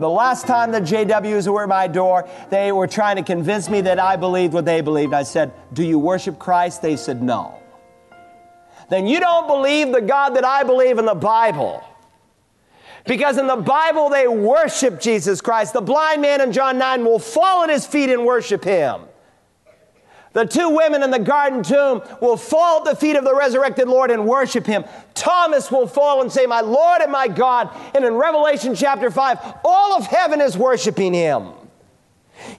The last time the JWs were at my door, they were trying to convince me that I believed what they believed. I said, Do you worship Christ? They said, No. Then you don't believe the God that I believe in the Bible. Because in the Bible, they worship Jesus Christ. The blind man in John 9 will fall at his feet and worship him. The two women in the garden tomb will fall at the feet of the resurrected Lord and worship him. Thomas will fall and say, My Lord and my God. And in Revelation chapter 5, all of heaven is worshiping him.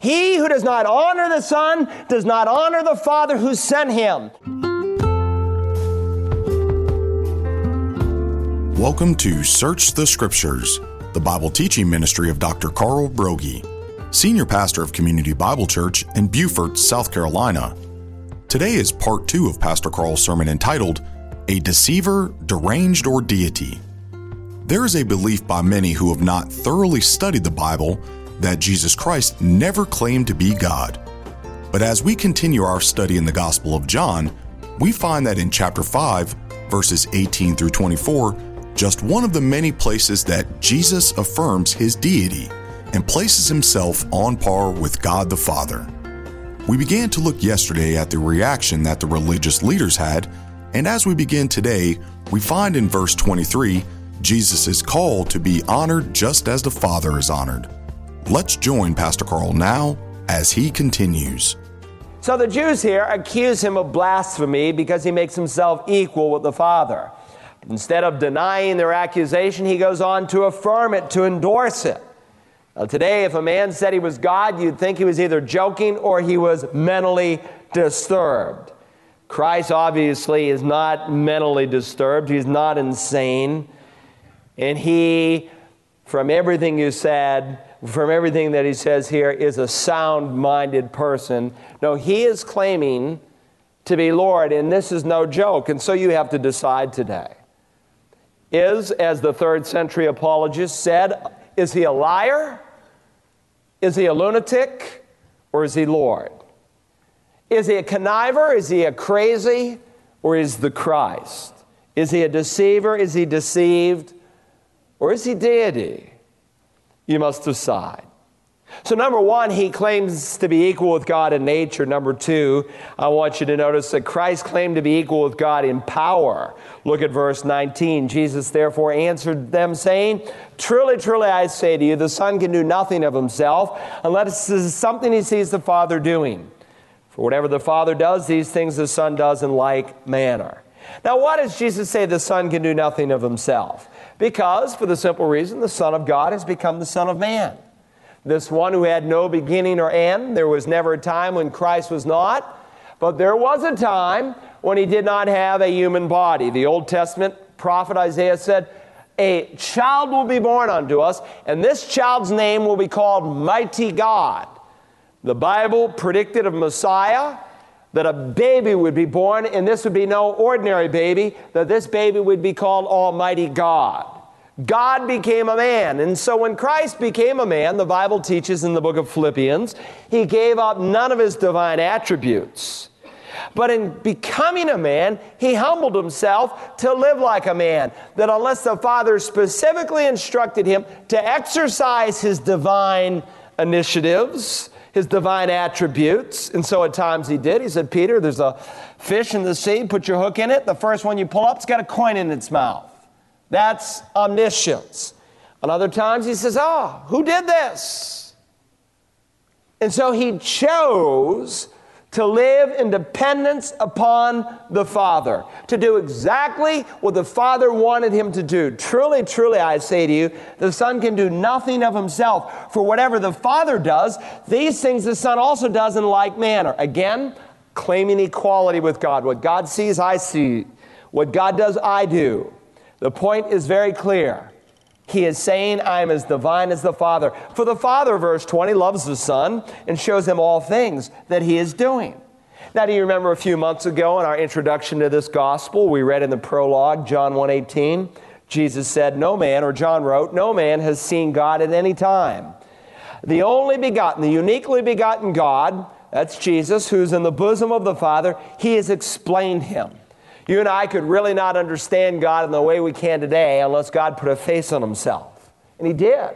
He who does not honor the Son does not honor the Father who sent him. Welcome to Search the Scriptures, the Bible teaching ministry of Dr. Carl Broggi senior pastor of Community Bible Church in Beaufort, South Carolina. Today is part two of Pastor Carl's sermon entitled, A Deceiver, Deranged, or Deity. There is a belief by many who have not thoroughly studied the Bible that Jesus Christ never claimed to be God. But as we continue our study in the Gospel of John, we find that in chapter 5, verses 18 through 24, just one of the many places that Jesus affirms his deity and places himself on par with God the Father. We began to look yesterday at the reaction that the religious leaders had, and as we begin today, we find in verse 23 Jesus is called to be honored just as the Father is honored. Let's join Pastor Carl now as he continues. So the Jews here accuse him of blasphemy because he makes himself equal with the Father. Instead of denying their accusation, he goes on to affirm it, to endorse it. Now, today, if a man said he was God, you'd think he was either joking or he was mentally disturbed. Christ obviously is not mentally disturbed, he's not insane. And he, from everything you said, from everything that he says here, is a sound minded person. No, he is claiming to be Lord, and this is no joke. And so you have to decide today. Is, as the third century apologist said, is he a liar? Is he a lunatic? Or is he Lord? Is he a conniver? Is he a crazy? Or is the Christ? Is he a deceiver? Is he deceived? Or is he deity? You must decide. So, number one, he claims to be equal with God in nature. Number two, I want you to notice that Christ claimed to be equal with God in power. Look at verse 19. Jesus therefore answered them, saying, Truly, truly, I say to you, the Son can do nothing of himself unless it is something he sees the Father doing. For whatever the Father does, these things the Son does in like manner. Now, why does Jesus say the Son can do nothing of himself? Because, for the simple reason, the Son of God has become the Son of Man. This one who had no beginning or end. There was never a time when Christ was not, but there was a time when he did not have a human body. The Old Testament prophet Isaiah said, A child will be born unto us, and this child's name will be called Mighty God. The Bible predicted of Messiah that a baby would be born, and this would be no ordinary baby, that this baby would be called Almighty God. God became a man. And so when Christ became a man, the Bible teaches in the book of Philippians, he gave up none of his divine attributes. But in becoming a man, he humbled himself to live like a man. That unless the Father specifically instructed him to exercise his divine initiatives, his divine attributes, and so at times he did. He said, Peter, there's a fish in the sea, put your hook in it. The first one you pull up, it's got a coin in its mouth. That's omniscience. And other times he says, Oh, who did this? And so he chose to live in dependence upon the Father, to do exactly what the Father wanted him to do. Truly, truly, I say to you, the Son can do nothing of himself. For whatever the Father does, these things the Son also does in like manner. Again, claiming equality with God. What God sees, I see. What God does, I do. The point is very clear. He is saying, I am as divine as the Father. For the Father, verse 20, loves the Son and shows him all things that he is doing. Now, do you remember a few months ago in our introduction to this gospel, we read in the prologue, John 1:18, Jesus said, No man, or John wrote, no man has seen God at any time. The only begotten, the uniquely begotten God, that's Jesus, who's in the bosom of the Father, he has explained him. You and I could really not understand God in the way we can today unless God put a face on himself. And he did.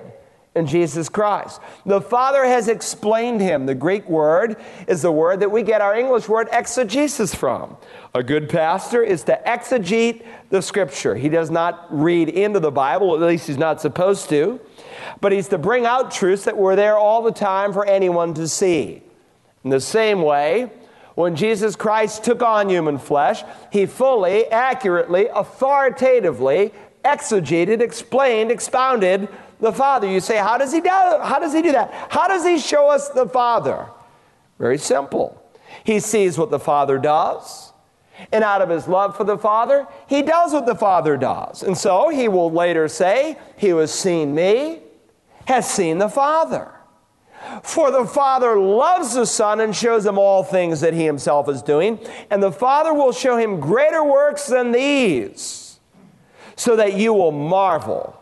in Jesus Christ. The Father has explained him. The Greek word is the word that we get our English word exegesis from. A good pastor is to exegete the scripture. He does not read into the Bible, at least he's not supposed to, but he's to bring out truths that were there all the time for anyone to see. In the same way, when Jesus Christ took on human flesh, he fully, accurately, authoritatively exegeted, explained, expounded the Father. You say, how does he do, how does he do that? How does he show us the Father? Very simple. He sees what the Father does. And out of his love for the Father, he does what the Father does. And so he will later say, He who has seen me has seen the Father. For the Father loves the Son and shows him all things that he himself is doing. And the Father will show him greater works than these, so that you will marvel.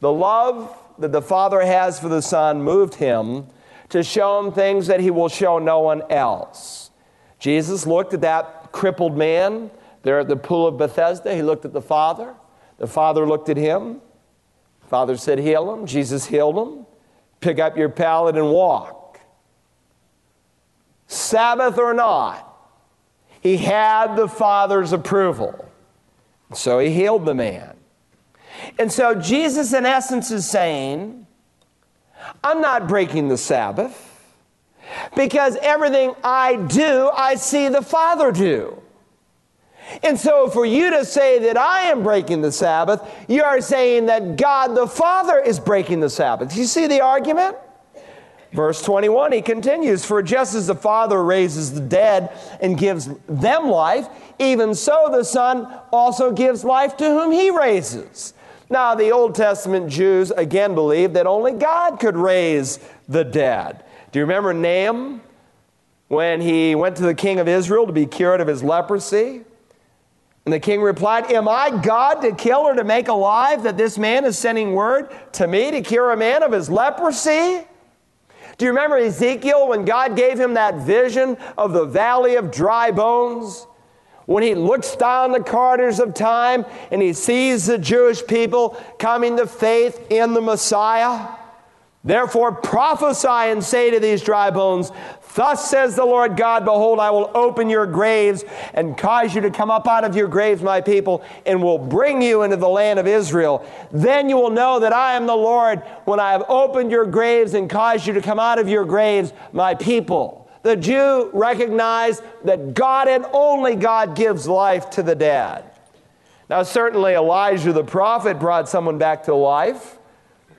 The love that the Father has for the Son moved him to show him things that he will show no one else. Jesus looked at that crippled man there at the pool of Bethesda. He looked at the Father. The Father looked at him. The Father said, Heal him. Jesus healed him. Pick up your pallet and walk. Sabbath or not, he had the Father's approval. So he healed the man. And so Jesus, in essence, is saying, I'm not breaking the Sabbath because everything I do, I see the Father do. And so, for you to say that I am breaking the Sabbath, you are saying that God the Father is breaking the Sabbath. You see the argument? Verse 21, he continues For just as the Father raises the dead and gives them life, even so the Son also gives life to whom he raises. Now, the Old Testament Jews again believed that only God could raise the dead. Do you remember Naaman when he went to the king of Israel to be cured of his leprosy? And the king replied, Am I God to kill or to make alive that this man is sending word to me to cure a man of his leprosy? Do you remember Ezekiel when God gave him that vision of the valley of dry bones? when he looks down the corridors of time and he sees the Jewish people coming to faith in the Messiah. Therefore, prophesy and say to these dry bones, Thus says the Lord God, Behold, I will open your graves and cause you to come up out of your graves, my people, and will bring you into the land of Israel. Then you will know that I am the Lord when I have opened your graves and caused you to come out of your graves, my people. The Jew recognized that God and only God gives life to the dead. Now, certainly Elijah the prophet brought someone back to life,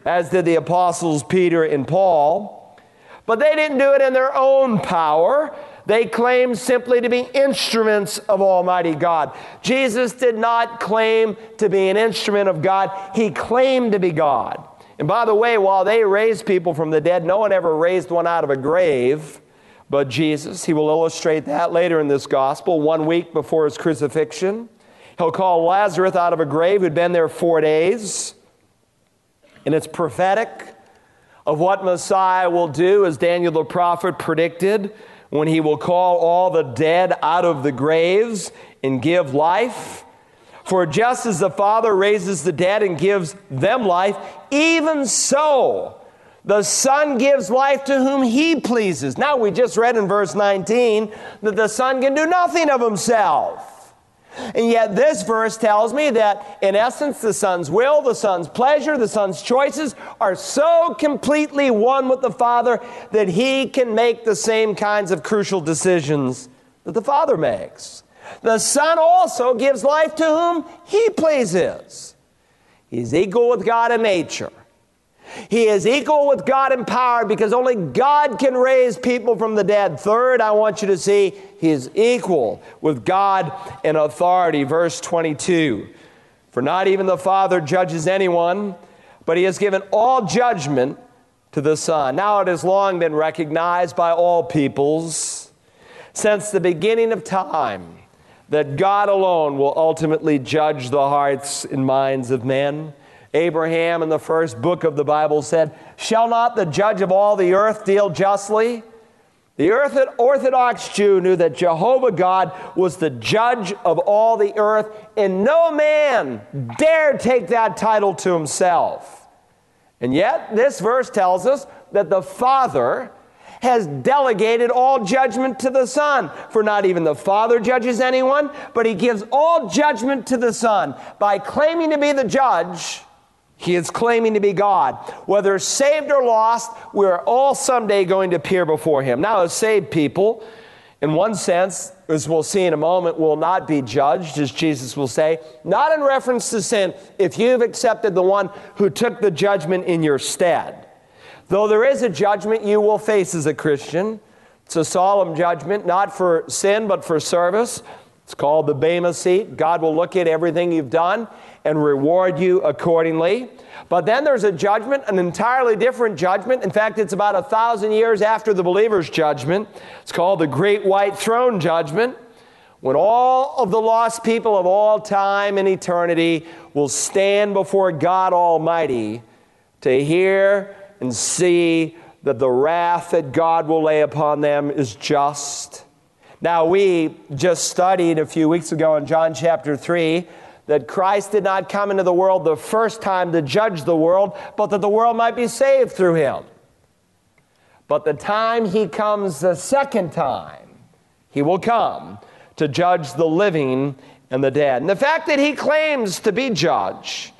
as did the apostles Peter and Paul. But they didn't do it in their own power. They claimed simply to be instruments of Almighty God. Jesus did not claim to be an instrument of God, he claimed to be God. And by the way, while they raised people from the dead, no one ever raised one out of a grave but Jesus. He will illustrate that later in this gospel, one week before his crucifixion. He'll call Lazarus out of a grave who'd been there four days. And it's prophetic of what Messiah will do, as Daniel the prophet predicted, when he will call all the dead out of the graves and give life. For just as the Father raises the dead and gives them life, even so the Son gives life to whom He pleases. Now, we just read in verse 19 that the Son can do nothing of Himself. And yet, this verse tells me that, in essence, the Son's will, the Son's pleasure, the Son's choices are so completely one with the Father that He can make the same kinds of crucial decisions that the Father makes. The Son also gives life to whom He pleases. He's equal with God in nature. He is equal with God in power because only God can raise people from the dead. Third, I want you to see he is equal with God in authority. Verse 22 For not even the Father judges anyone, but he has given all judgment to the Son. Now it has long been recognized by all peoples since the beginning of time that God alone will ultimately judge the hearts and minds of men. Abraham in the first book of the Bible said, Shall not the judge of all the earth deal justly? The Orthodox Jew knew that Jehovah God was the judge of all the earth, and no man dared take that title to himself. And yet, this verse tells us that the Father has delegated all judgment to the Son. For not even the Father judges anyone, but he gives all judgment to the Son. By claiming to be the judge, he is claiming to be God. Whether saved or lost, we're all someday going to appear before him. Now, as saved people, in one sense, as we'll see in a moment, will not be judged, as Jesus will say, not in reference to sin, if you've accepted the one who took the judgment in your stead. Though there is a judgment you will face as a Christian, it's a solemn judgment, not for sin, but for service. It's called the Bema seat. God will look at everything you've done and reward you accordingly. But then there's a judgment, an entirely different judgment. In fact, it's about a thousand years after the believer's judgment. It's called the Great White Throne Judgment, when all of the lost people of all time and eternity will stand before God Almighty to hear and see that the wrath that God will lay upon them is just. Now, we just studied a few weeks ago in John chapter 3 that Christ did not come into the world the first time to judge the world, but that the world might be saved through him. But the time he comes the second time, he will come to judge the living and the dead. And the fact that he claims to be judge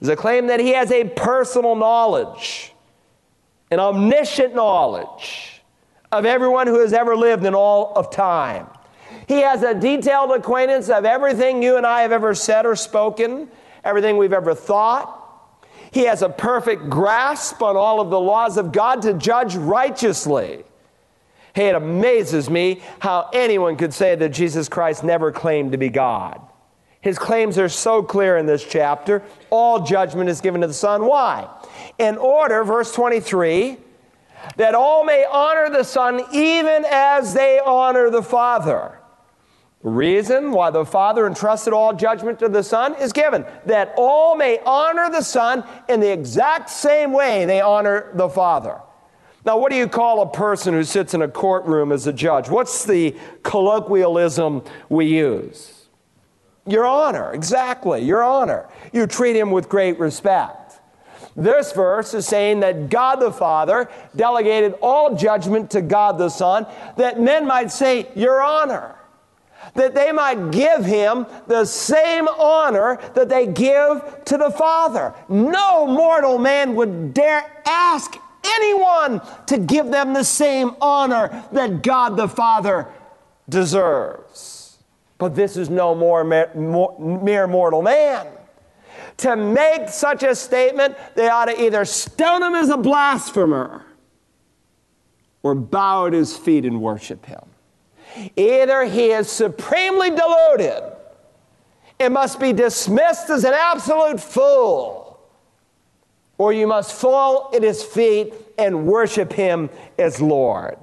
is a claim that he has a personal knowledge, an omniscient knowledge of everyone who has ever lived in all of time. He has a detailed acquaintance of everything you and I have ever said or spoken, everything we've ever thought. He has a perfect grasp on all of the laws of God to judge righteously. Hey, it amazes me how anyone could say that Jesus Christ never claimed to be God. His claims are so clear in this chapter. All judgment is given to the Son. Why? In order, verse 23, that all may honor the Son even as they honor the Father. The reason why the Father entrusted all judgment to the Son is given that all may honor the Son in the exact same way they honor the Father. Now, what do you call a person who sits in a courtroom as a judge? What's the colloquialism we use? Your honor, exactly, your honor. You treat him with great respect. This verse is saying that God the Father delegated all judgment to God the Son, that men might say, Your honor that they might give him the same honor that they give to the Father. No mortal man would dare ask anyone to give them the same honor that God the Father deserves. But this is no more mere mortal man. To make such a statement, they ought to either stone him as a blasphemer or bow at his feet and worship him. Either he is supremely deluded and must be dismissed as an absolute fool, or you must fall at his feet and worship him as Lord.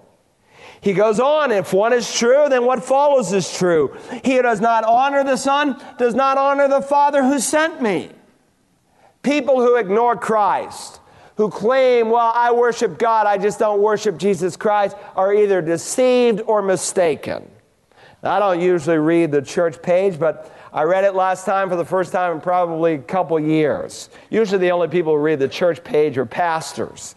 He goes on, if one is true, then what follows is true. He who does not honor the Son does not honor the Father who sent me. People who ignore Christ, who claim, well, I worship God, I just don't worship Jesus Christ, are either deceived or mistaken. I don't usually read the church page, but I read it last time for the first time in probably a couple years. Usually, the only people who read the church page are pastors.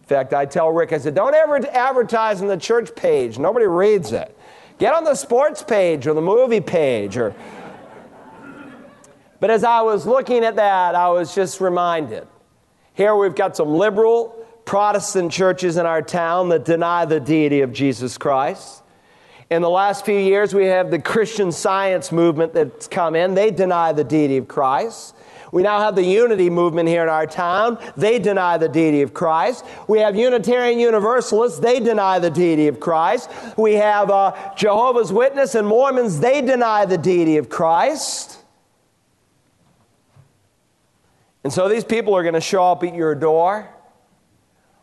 In fact, I tell Rick, I said, don't ever advertise on the church page. Nobody reads it. Get on the sports page or the movie page or. But as I was looking at that, I was just reminded here we've got some liberal Protestant churches in our town that deny the deity of Jesus Christ. In the last few years, we have the Christian science movement that's come in. They deny the deity of Christ. We now have the unity movement here in our town. They deny the deity of Christ. We have Unitarian Universalists. They deny the deity of Christ. We have uh, Jehovah's Witness and Mormons. They deny the deity of Christ. And so these people are going to show up at your door,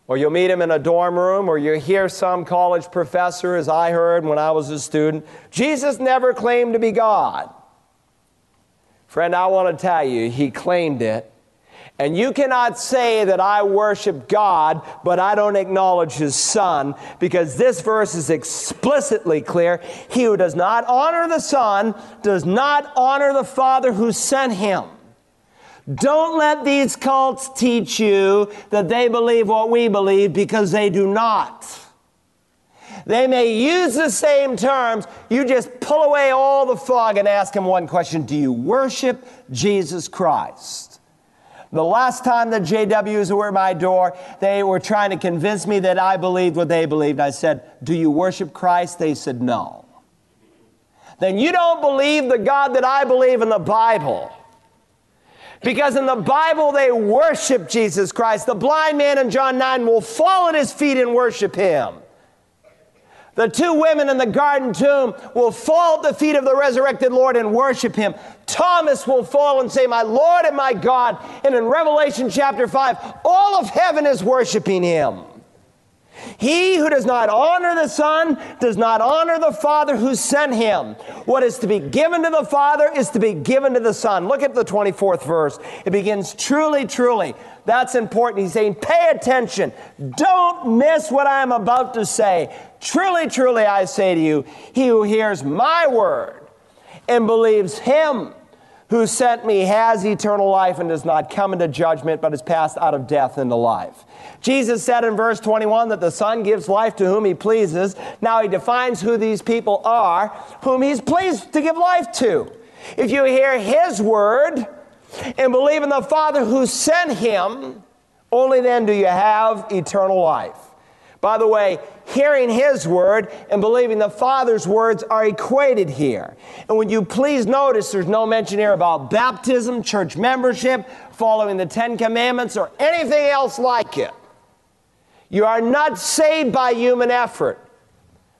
or you'll meet them in a dorm room, or you hear some college professor, as I heard when I was a student. Jesus never claimed to be God. Friend, I want to tell you, he claimed it. And you cannot say that I worship God, but I don't acknowledge His Son, because this verse is explicitly clear. He who does not honor the Son does not honor the Father who sent him. Don't let these cults teach you that they believe what we believe because they do not. They may use the same terms. You just pull away all the fog and ask them one question Do you worship Jesus Christ? The last time the JWs were at my door, they were trying to convince me that I believed what they believed. I said, Do you worship Christ? They said, No. Then you don't believe the God that I believe in the Bible. Because in the Bible, they worship Jesus Christ. The blind man in John 9 will fall at his feet and worship him. The two women in the garden tomb will fall at the feet of the resurrected Lord and worship him. Thomas will fall and say, My Lord and my God. And in Revelation chapter 5, all of heaven is worshiping him. He who does not honor the Son does not honor the Father who sent him. What is to be given to the Father is to be given to the Son. Look at the 24th verse. It begins, Truly, truly. That's important. He's saying, Pay attention. Don't miss what I am about to say. Truly, truly, I say to you, he who hears my word and believes him who sent me has eternal life and does not come into judgment, but is passed out of death into life. Jesus said in verse 21 that the Son gives life to whom he pleases. Now he defines who these people are, whom he's pleased to give life to. If you hear his word and believe in the Father who sent him, only then do you have eternal life. By the way, hearing his word and believing the Father's words are equated here. And would you please notice there's no mention here about baptism, church membership, following the Ten Commandments, or anything else like it. You are not saved by human effort.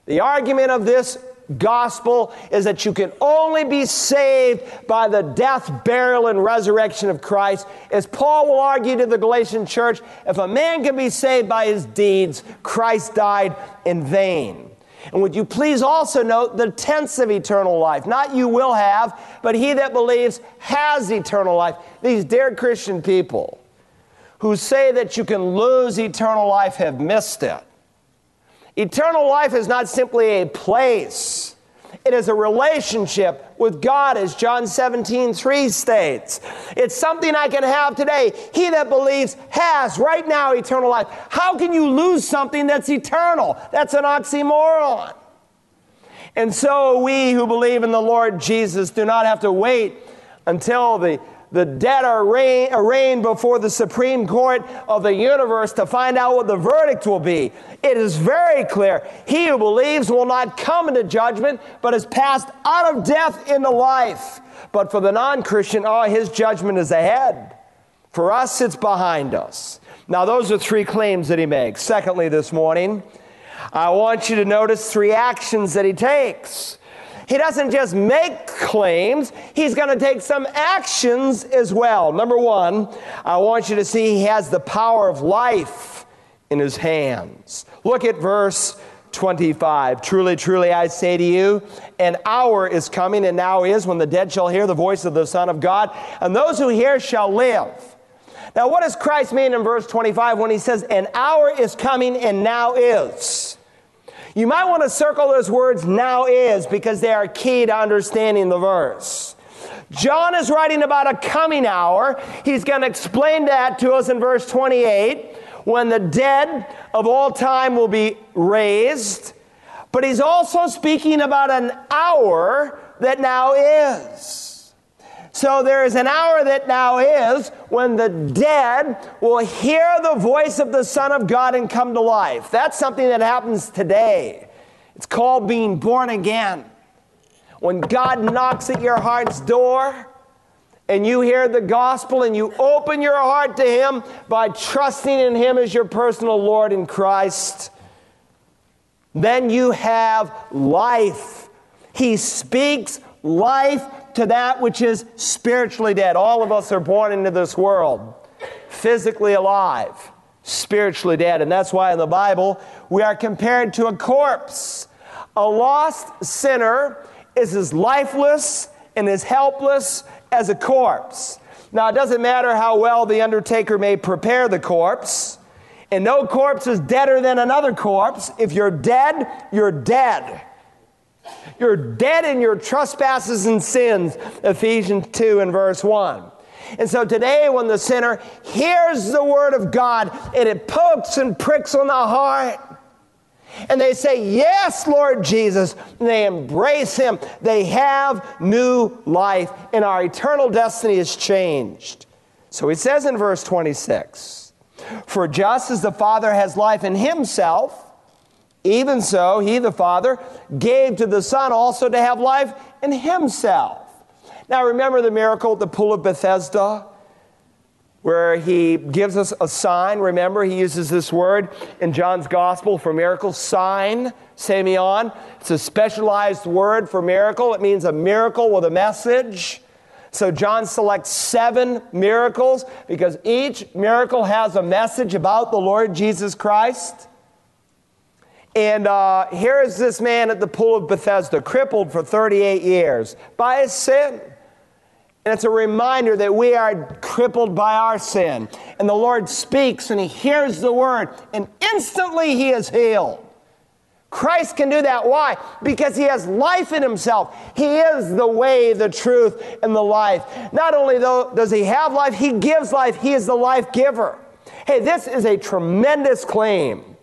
The argument of this gospel is that you can only be saved by the death, burial, and resurrection of Christ. As Paul will argue to the Galatian church, if a man can be saved by his deeds, Christ died in vain. And would you please also note the tense of eternal life? Not you will have, but he that believes has eternal life. These dear Christian people who say that you can lose eternal life have missed it. Eternal life is not simply a place. It is a relationship with God, as John 17, 3 states. It's something I can have today. He that believes has right now eternal life. How can you lose something that's eternal? That's an oxymoron. And so we who believe in the Lord Jesus do not have to wait until the the dead are arraigned uh, before the Supreme Court of the universe to find out what the verdict will be. It is very clear. He who believes will not come into judgment, but is passed out of death into life. But for the non Christian, oh, ah, his judgment is ahead. For us, it's behind us. Now, those are three claims that he makes. Secondly, this morning, I want you to notice three actions that he takes. He doesn't just make claims, he's going to take some actions as well. Number one, I want you to see he has the power of life in his hands. Look at verse 25. Truly, truly, I say to you, an hour is coming, and now is, when the dead shall hear the voice of the Son of God, and those who hear shall live. Now, what does Christ mean in verse 25 when he says, An hour is coming and now is? You might want to circle those words now is because they are key to understanding the verse. John is writing about a coming hour. He's going to explain that to us in verse 28 when the dead of all time will be raised. But he's also speaking about an hour that now is. So there is an hour that now is when the dead will hear the voice of the Son of God and come to life. That's something that happens today. It's called being born again. When God knocks at your heart's door, and you hear the gospel and you open your heart to Him by trusting in Him as your personal Lord in Christ, then you have life. He speaks life to that which is spiritually dead. All of us are born into this world physically alive, spiritually dead. And that's why in the Bible we are compared to a corpse. A lost sinner is as lifeless and as helpless as a corpse. Now, it doesn't matter how well the undertaker may prepare the corpse, and no corpse is deader than another corpse. If you're dead, you're dead. You're dead in your trespasses and sins, Ephesians 2 and verse 1. And so today, when the sinner hears the word of God and it pokes and pricks on the heart, and they say, Yes, Lord Jesus, and they embrace Him, they have new life, and our eternal destiny is changed. So he says in verse 26 For just as the Father has life in Himself, even so, He, the Father, gave to the Son also to have life in Himself. Now, remember the miracle at the Pool of Bethesda? where he gives us a sign. Remember, he uses this word in John's gospel for miracle sign, semeion. It's a specialized word for miracle. It means a miracle with a message. So John selects seven miracles because each miracle has a message about the Lord Jesus Christ. And uh, here is this man at the pool of Bethesda, crippled for 38 years by his sin. And it's a reminder that we are crippled by our sin. And the Lord speaks and he hears the word, and instantly he is healed. Christ can do that. Why? Because he has life in himself. He is the way, the truth, and the life. Not only though does he have life, he gives life. He is the life giver. Hey, this is a tremendous claim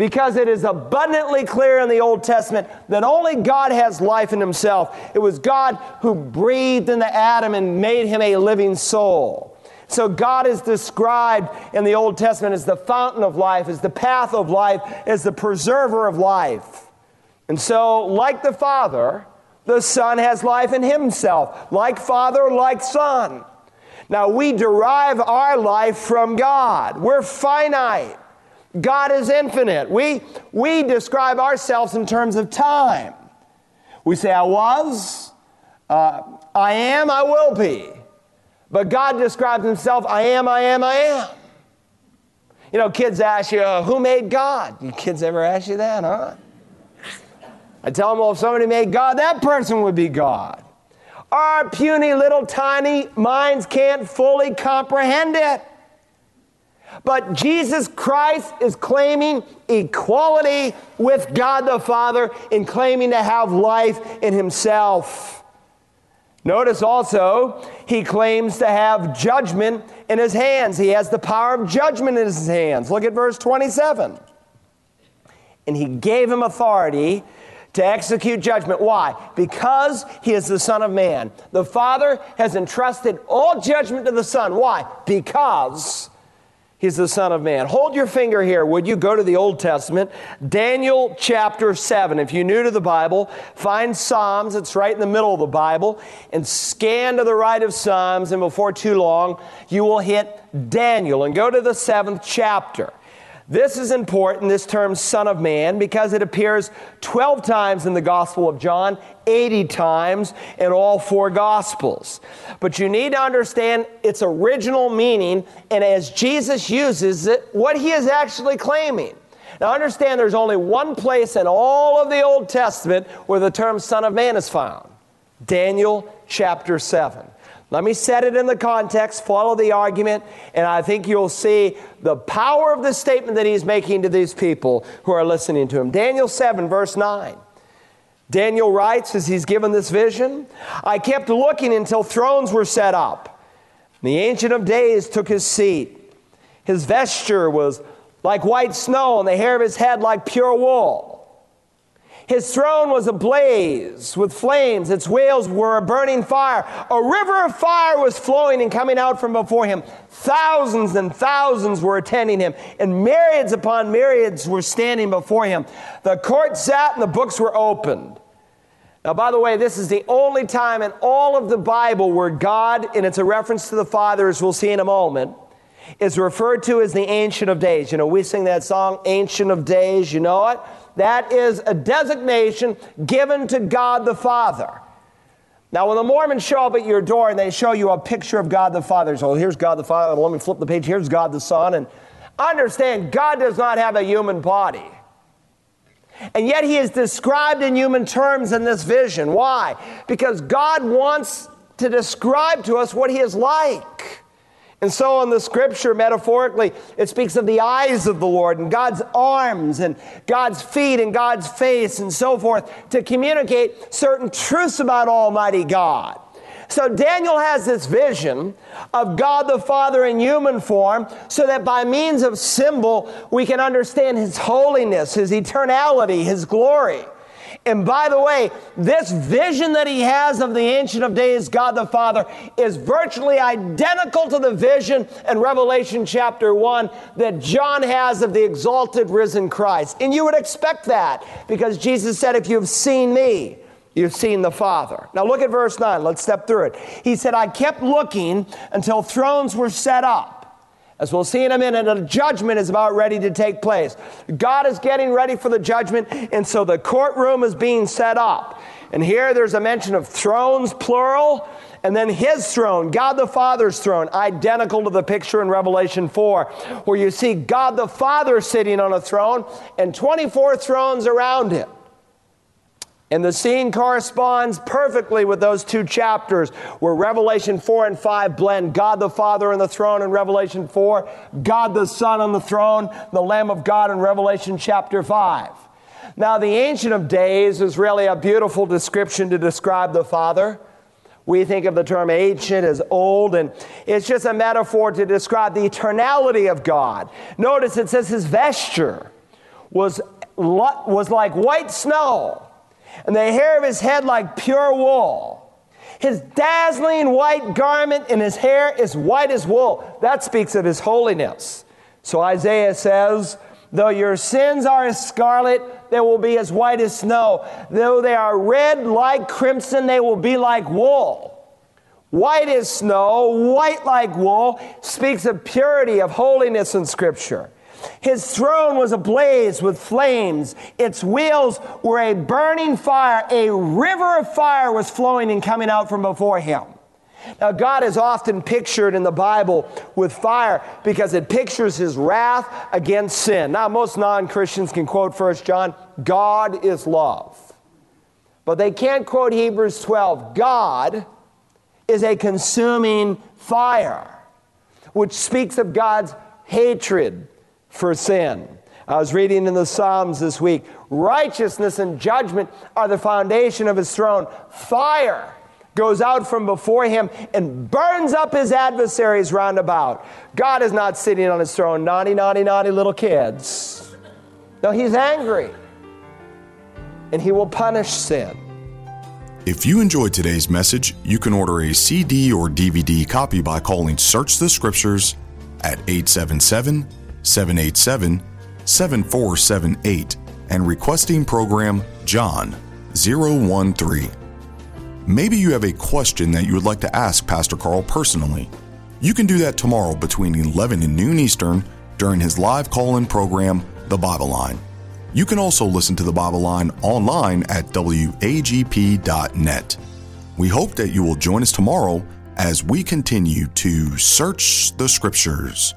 because it is abundantly clear in the Old Testament that only God has life in himself. It was God who breathed into Adam and made him a living soul. So God is described in the Old Testament as the fountain of life, as the path of life, as the preserver of life. And so, like the Father, the Son has life in himself. Like Father, like Son. Now, we derive our life from God. We're finite. God is infinite. We, we describe ourselves in terms of time. We say, I was, uh, I am, I will be. But God describes himself, I am, I am, I am. You know, kids ask you, uh, who made God? Kids ever ask you that, huh? I tell them, well, if somebody made God, that person would be God. Our puny little tiny minds can't fully comprehend it. But Jesus Christ is claiming equality with God the Father in claiming to have life in himself. Notice also, he claims to have judgment in his hands. He has the power of judgment in his hands. Look at verse 27. And he gave him authority to execute judgment. Why? Because he is the Son of Man. The Father has entrusted all judgment to the Son. Why? Because He's the Son of Man. Hold your finger here, would you? Go to the Old Testament, Daniel chapter 7. If you're new to the Bible, find Psalms, it's right in the middle of the Bible, and scan to the right of Psalms, and before too long, you will hit Daniel and go to the seventh chapter. This is important, this term Son of Man, because it appears 12 times in the Gospel of John, 80 times in all four Gospels. But you need to understand its original meaning, and as Jesus uses it, what he is actually claiming. Now, understand there's only one place in all of the Old Testament where the term Son of Man is found Daniel chapter 7. Let me set it in the context, follow the argument, and I think you'll see the power of the statement that he's making to these people who are listening to him. Daniel 7, verse 9. Daniel writes as he's given this vision I kept looking until thrones were set up. The Ancient of Days took his seat. His vesture was like white snow, and the hair of his head like pure wool. His throne was ablaze with flames. Its wheels were a burning fire. A river of fire was flowing and coming out from before him. Thousands and thousands were attending him, and myriads upon myriads were standing before him. The court sat and the books were opened. Now, by the way, this is the only time in all of the Bible where God, and it's a reference to the Father, as we'll see in a moment, is referred to as the Ancient of Days. You know, we sing that song, Ancient of Days, you know it? That is a designation given to God the Father. Now, when the Mormons show up at your door and they show you a picture of God the Father, so here's God the Father, let me flip the page, here's God the Son, and understand God does not have a human body. And yet he is described in human terms in this vision. Why? Because God wants to describe to us what he is like. And so in the scripture, metaphorically, it speaks of the eyes of the Lord and God's arms and God's feet and God's face and so forth to communicate certain truths about Almighty God. So Daniel has this vision of God the Father in human form so that by means of symbol we can understand his holiness, his eternality, his glory. And by the way, this vision that he has of the Ancient of Days, God the Father, is virtually identical to the vision in Revelation chapter 1 that John has of the exalted risen Christ. And you would expect that because Jesus said, If you've seen me, You've seen the Father. Now look at verse 9. Let's step through it. He said, I kept looking until thrones were set up. As we'll see in a minute, a judgment is about ready to take place. God is getting ready for the judgment, and so the courtroom is being set up. And here there's a mention of thrones, plural, and then his throne, God the Father's throne, identical to the picture in Revelation 4, where you see God the Father sitting on a throne and 24 thrones around him. And the scene corresponds perfectly with those two chapters where Revelation 4 and 5 blend God the Father on the throne in Revelation 4, God the Son on the throne, the Lamb of God in Revelation chapter 5. Now, the Ancient of Days is really a beautiful description to describe the Father. We think of the term ancient as old, and it's just a metaphor to describe the eternality of God. Notice it says his vesture was, was like white snow and the hair of his head like pure wool. His dazzling white garment and his hair is white as wool. That speaks of his holiness. So Isaiah says, Though your sins are as scarlet, they will be as white as snow. Though they are red like crimson, they will be like wool. White as snow, white like wool, speaks of purity, of holiness in Scripture. His throne was ablaze with flames. Its wheels were a burning fire. A river of fire was flowing and coming out from before him. Now, God is often pictured in the Bible with fire because it pictures his wrath against sin. Now, most non Christians can quote 1 John, God is love. But they can't quote Hebrews 12. God is a consuming fire, which speaks of God's hatred for sin. I was reading in the Psalms this week righteousness and judgment are the foundation of his throne. Fire goes out from before him and burns up his adversaries round about. God is not sitting on his throne, naughty, naughty, naughty little kids. No, he's angry and he will punish sin. If you enjoyed today's message, you can order a CD or DVD copy by calling Search the Scriptures at 877 787 7478 and requesting program John 013. Maybe you have a question that you would like to ask Pastor Carl personally. You can do that tomorrow between 11 and noon Eastern during his live call in program, The Bible Line. You can also listen to The Bible Line online at wagp.net. We hope that you will join us tomorrow as we continue to search the scriptures.